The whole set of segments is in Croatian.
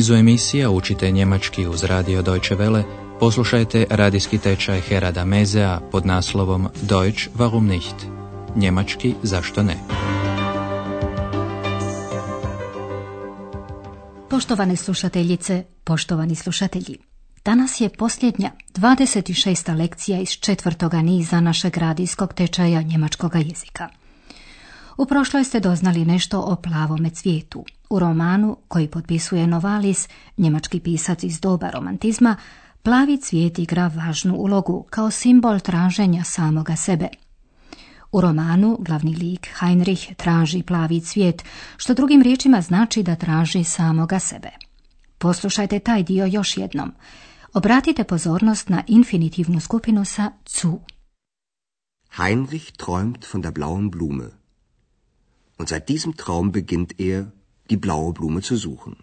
nizu emisija učite njemački uz radio Deutsche Welle, poslušajte radijski tečaj Herada Mezea pod naslovom Deutsch warum nicht? Njemački zašto ne? Poštovane slušateljice, poštovani slušatelji. Danas je posljednja 26. lekcija iz četvrtoga niza našeg radijskog tečaja njemačkog jezika. U prošloj ste doznali nešto o plavome cvijetu. U romanu, koji potpisuje Novalis, njemački pisac iz doba romantizma, plavi cvijet igra važnu ulogu kao simbol traženja samoga sebe. U romanu glavni lik Heinrich traži plavi cvijet, što drugim riječima znači da traži samoga sebe. Poslušajte taj dio još jednom. Obratite pozornost na infinitivnu skupinu sa zu. Heinrich träumt von der blauen Blume. Und seit diesem Traum beginnt er, die blaue Blume zu suchen.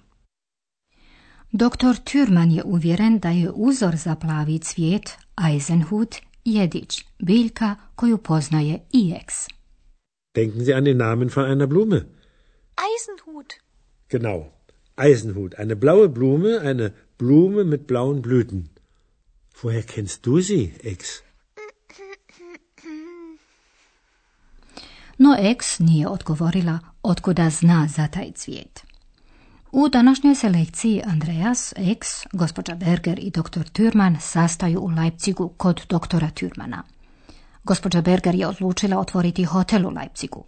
Doktor Türman je uvjeren da je uzor za plavi cvijet Eisenhut jedić, biljka koju poznaje i ex. Denken Sie an den Namen von einer Blume. Eisenhut. Genau, Eisenhut. Eine blaue Blume, eine Blume mit blauen Blüten. Woher kennst du sie, Ex? No ex nije odgovorila otkuda zna za taj cvijet. U današnjoj selekciji Andreas, ex, gospođa Berger i dr. Türman sastaju u Leipzigu kod doktora Türmana. Gospođa Berger je odlučila otvoriti hotel u Leipzigu.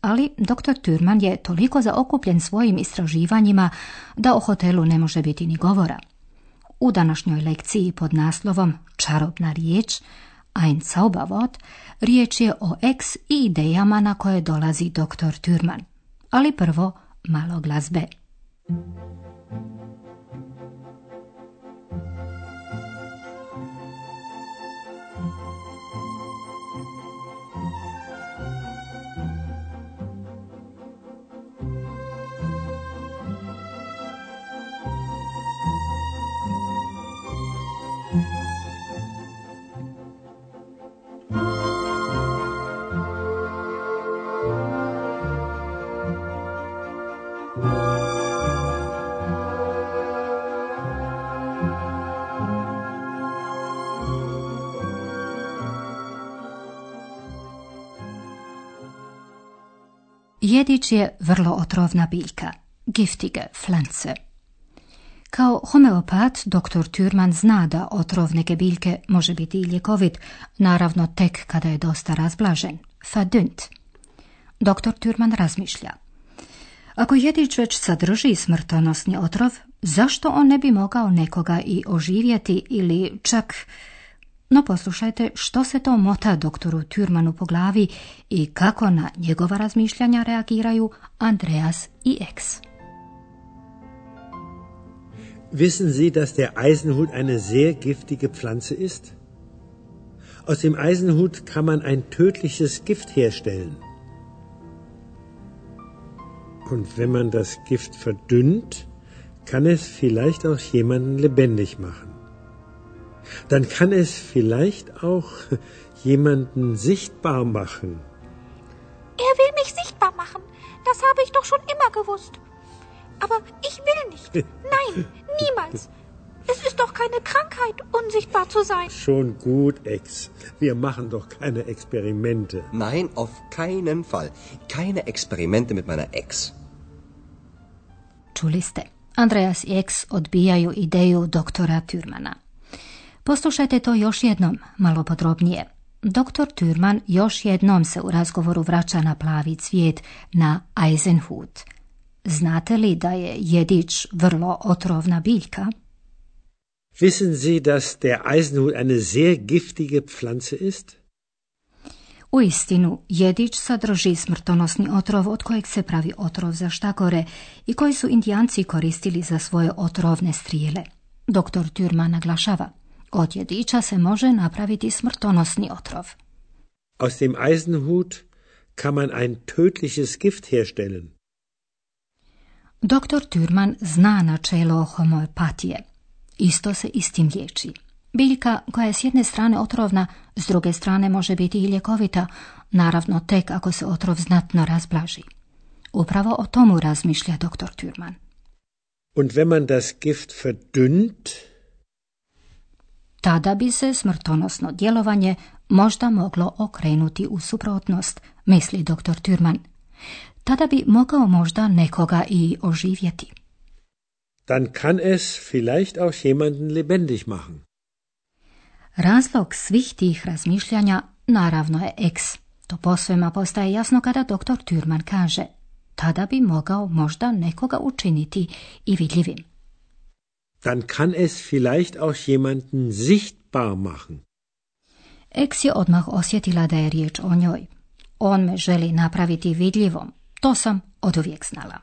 Ali dr. Türman je toliko zaokupljen svojim istraživanjima da o hotelu ne može biti ni govora. U današnjoj lekciji pod naslovom Čarobna riječ, Ein Zauberwort, riječ je o ex i idejama na koje dolazi dr. Türman. Ali prvo malo glazbe. Jedić je vrlo otrovna biljka, giftige pflanze. Kao homeopat, dr. Türman zna da otrov neke biljke može biti i ljekovit, naravno tek kada je dosta razblažen, verdünnt. Dr. Türman razmišlja. Ako jedić već sadrži smrtonosni otrov, zašto on ne bi mogao nekoga i oživjeti ili čak no poslušajte što se to mota doktoru Türmanu po glavi i kako na njegova razmišljanja reagiraju Andreas i Ex. Wissen Sie, dass der Eisenhut eine sehr giftige Pflanze ist? Aus dem Eisenhut kann man ein tödliches Gift herstellen. Und wenn man das Gift verdünnt, kann es vielleicht auch jemanden lebendig machen dann kann es vielleicht auch jemanden sichtbar machen. Er will mich sichtbar machen. Das habe ich doch schon immer gewusst. Aber ich will nicht. Nein, niemals. Es ist doch keine Krankheit, unsichtbar zu sein. Schon gut, Ex. Wir machen doch keine Experimente. Nein, auf keinen Fall. Keine Experimente mit meiner Ex. Čuli ste. Andreas i Ex odbijaju ideju doktora Türmana. Poslušajte to još jednom, malo podrobnije. Doktor Türman još jednom se u razgovoru vraća na plavi cvijet, na Eisenhut. Znate li da je jedić vrlo otrovna biljka? Wissen Sie, dass der Eisenhut eine sehr giftige Pflanze ist? U istinu, jedić sadrži smrtonosni otrov od kojeg se pravi otrov za štakore i koji su indijanci koristili za svoje otrovne strijele. Doktor Türman naglašava. Od jedića se može napraviti smrtonosni otrov. Aus dem Eisenhut kann man ein tödliches Gift herstellen. Doktor Türman zna načelo homeopatije. Isto se istim liječi. Biljka koja je s jedne strane otrovna, s druge strane može biti i ljekovita, naravno tek ako se otrov znatno razblaži. Upravo o tomu razmišlja doktor Türman. Und wenn man das Gift verdünnt, tada bi se smrtonosno djelovanje možda moglo okrenuti u suprotnost, misli dr. Türman. Tada bi mogao možda nekoga i oživjeti. Dann kann es vielleicht auch jemanden lebendig machen. Razlog svih tih razmišljanja naravno je eks. To posvema postaje jasno kada dr. Türman kaže tada bi mogao možda nekoga učiniti i vidljivim. Dann kann es vielleicht auch jemanden sichtbar machen. Eks je odmah osjetila da je riječ o njoj. On me želi napraviti vidljivom. To sam oduvijek znala.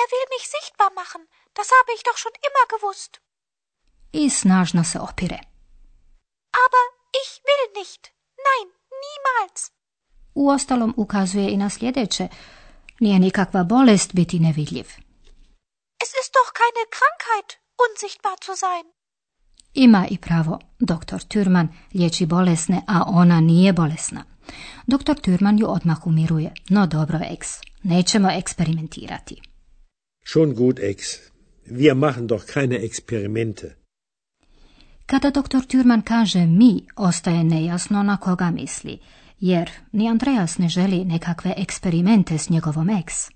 Er will mich sichtbar machen. Das habe ich doch schon immer gewusst. I snažno se opire. Aber ich will nicht. Nein, niemals. Uostalom ukazuje i na sljedeće. Nije nikakva bolest biti nevidljiv. Es ist doch keine Krankheit, unsichtbar zu sein. Ima i pravo. Doktor Türman liječi bolesne, a ona nije bolesna. Doktor Türman ju odmah umiruje. No dobro, Ex. Nećemo eksperimentirati. Schon gut, Ex. Wir machen doch keine Experimente. Kada doktor Türman kaže mi, ostaje nejasno na koga misli, jer ni Andreas ne želi nekakve eksperimente s njegovom ex.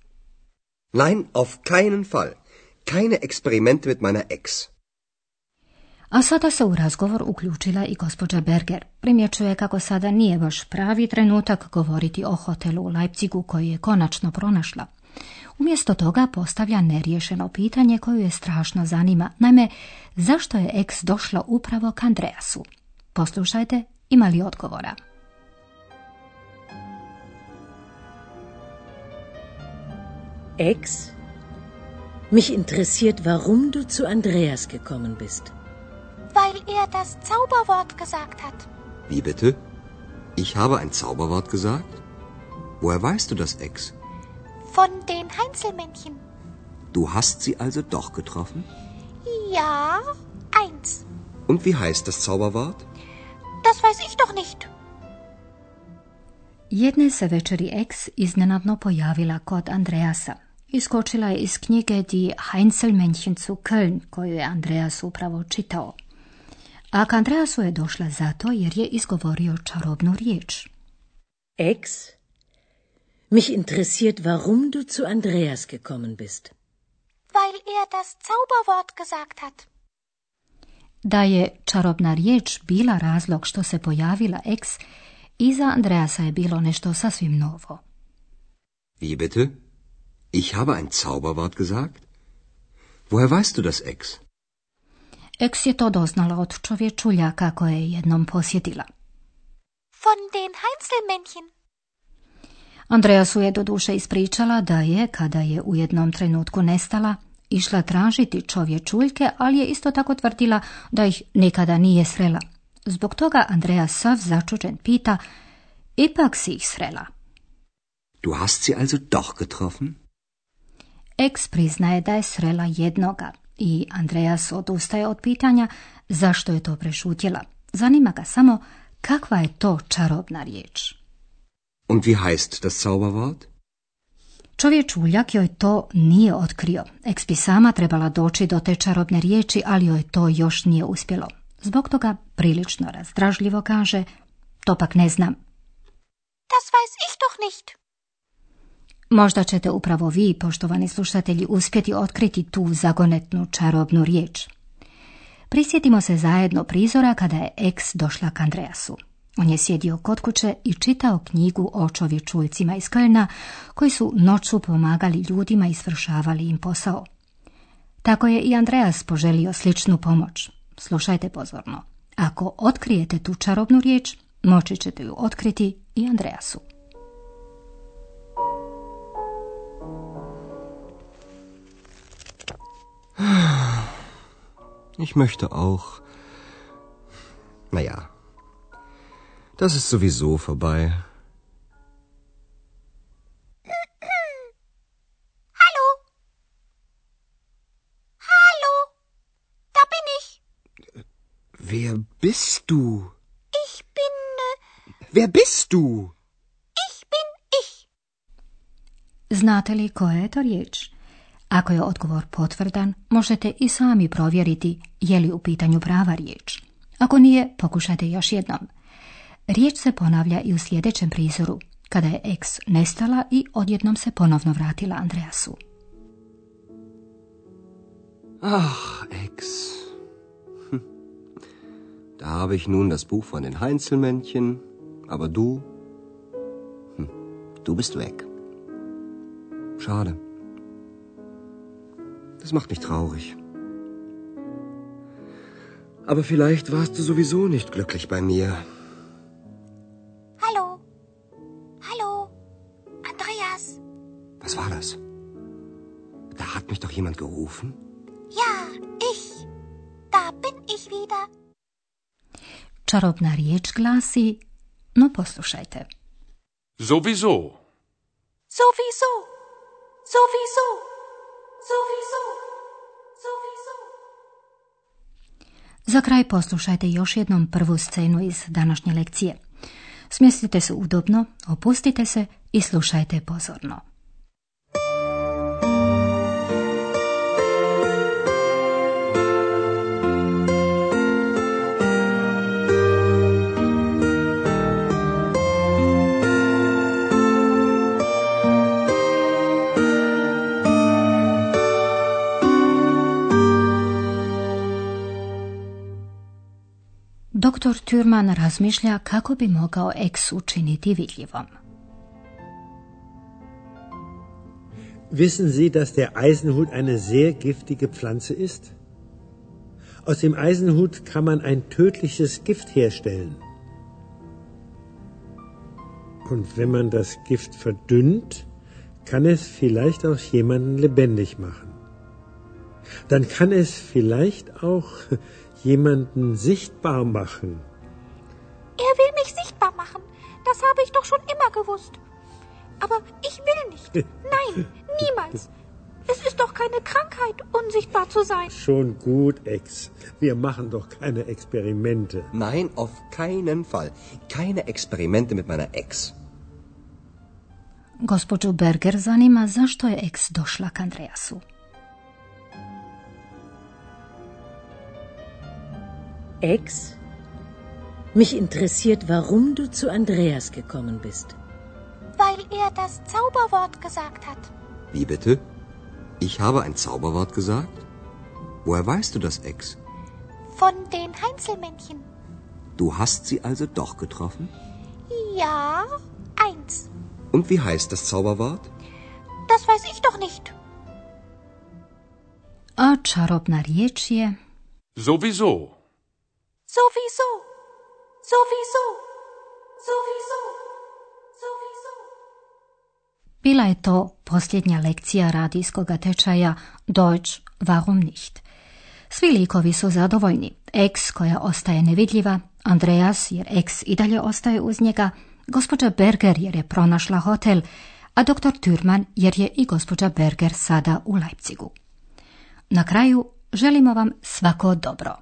Nein, auf keinen Fall. Keine Experimente mit meiner Ex. A sada se u razgovor uključila i gospođa Berger. Primjećuje kako sada nije baš pravi trenutak govoriti o hotelu u Leipzigu koji je konačno pronašla. Umjesto toga postavlja neriješeno pitanje koju je strašno zanima. Naime, zašto je eks došla upravo k Andreasu? Poslušajte, ima li odgovora? Ex, mich interessiert, warum du zu Andreas gekommen bist. Weil er das Zauberwort gesagt hat. Wie bitte? Ich habe ein Zauberwort gesagt? Woher weißt du das, Ex? Von den Heinzelmännchen. Du hast sie also doch getroffen? Ja, eins. Und wie heißt das Zauberwort? Das weiß ich doch nicht. Jedne se večeri ex iznenadno pojavila kod Andreasa. Iskočila je iz knjige Die Heinzelmännchen zu Köln, koju je Andreas upravo čitao. A k Andreasu je došla zato jer je izgovorio čarobnu riječ. Ex, mich interessiert, warum du zu Andreas gekommen bist. Weil er das Zauberwort gesagt hat. Da je čarobna riječ bila razlog što se pojavila ex, iza Andreasa je bilo nešto sasvim novo. Wie bitte? Ich habe ein Zauberwort gesagt? Woher weißt du das, Ex? Ex je to doznala od čovječulja kako je jednom posjetila. Von den Heinzelmännchen. Andreasu je do duše ispričala da je, kada je u jednom trenutku nestala, išla tražiti čovječuljke, ali je isto tako tvrdila da ih nikada nije srela. Zbog toga Andreja sav začuđen pita, ipak si ih srela. Du hast sie also doch getroffen? Ex priznaje da je srela jednoga i Andreas odustaje od pitanja zašto je to prešutjela. Zanima ga samo kakva je to čarobna riječ. Und wie heißt das Zauberwort? Čovječ uljak joj to nije otkrio. Eks bi sama trebala doći do te čarobne riječi, ali joj to još nije uspjelo. Zbog toga prilično razdražljivo kaže, to pak ne znam. Das weiß ich doch nicht. Možda ćete upravo vi, poštovani slušatelji, uspjeti otkriti tu zagonetnu čarobnu riječ. Prisjetimo se zajedno prizora kada je eks došla k Andreasu. On je sjedio kod kuće i čitao knjigu o čovječuljcima iz Kölna, koji su noću pomagali ljudima i svršavali im posao. Tako je i Andreas poželio sličnu pomoć. Slušajte pozorno. Ako otkrijete tu čarobnu riječ, moći ćete ju otkriti i Andreasu. Ich möchte auch. Naja, das ist sowieso vorbei. Hallo? Hallo? Da bin ich. Wer bist du? Ich bin. Äh, Wer bist du? ich bin ich. Znate li koja je to riječ? Ako je odgovor potvrdan, možete i sami provjeriti je li u pitanju prava riječ. Ako nije, pokušajte još jednom. Riječ se ponavlja i u sljedećem prizoru, kada je ex nestala i odjednom se ponovno vratila Andreasu. Ach, ex. Hm. Da habe ich nun das Buch von den Heinzelmännchen, aber du, hm, du bist weg. Schade. Das macht mich traurig. Aber vielleicht warst du sowieso nicht glücklich bei mir. Hallo. Hallo. Andreas. Was war das? Da hat mich doch jemand gerufen. Ja, ich. Da bin ich wieder. Riječ glasi, no poslušajte. Sowieso. Sowieso. Sowieso. Za kraj poslušajte još jednom prvu scenu iz današnje lekcije. Smjestite se udobno, opustite se i slušajte pozorno. Doktor Türman razmišlja kako bi mogao eks učiniti vidljivom. Wissen Sie, dass der Eisenhut eine sehr giftige Pflanze ist? Aus dem Eisenhut kann man ein tödliches Gift herstellen. Und wenn man das Gift verdünnt, kann es vielleicht auch jemanden lebendig machen. Dann kann es vielleicht auch jemanden sichtbar machen. Er will mich sichtbar machen. Das habe ich doch schon immer gewusst. Aber ich will nicht. Nein, niemals. Es ist doch keine Krankheit, unsichtbar zu sein. Schon gut, Ex. Wir machen doch keine Experimente. Nein, auf keinen Fall. Keine Experimente mit meiner Ex. Gospođu Berger zanima zašto je eks došla k Andreasu. Ex? Mich interessiert, warum du zu Andreas gekommen bist. Weil er das Zauberwort gesagt hat. Wie bitte? Ich habe ein Zauberwort gesagt? Woher weißt du das, Ex? Von den Heinzelmännchen. Du hast sie also doch getroffen? Ja, eins. Und wie heißt das Zauberwort? Das weiß ich doch nicht. A čarobna riječ je Sowieso. Sowieso. Sowieso. Sowieso. Sowieso. Bila je to posljednja lekcija radijskog tečaja Deutsch warum nicht. Svi likovi su zadovoljni. Ex koja ostaje nevidljiva, Andreas jer ex i dalje ostaje uz njega, gospođa Berger jer je pronašla hotel, a doktor Türman jer je i gospođa Berger sada u Leipzigu. Na kraju želimo vam svako dobro.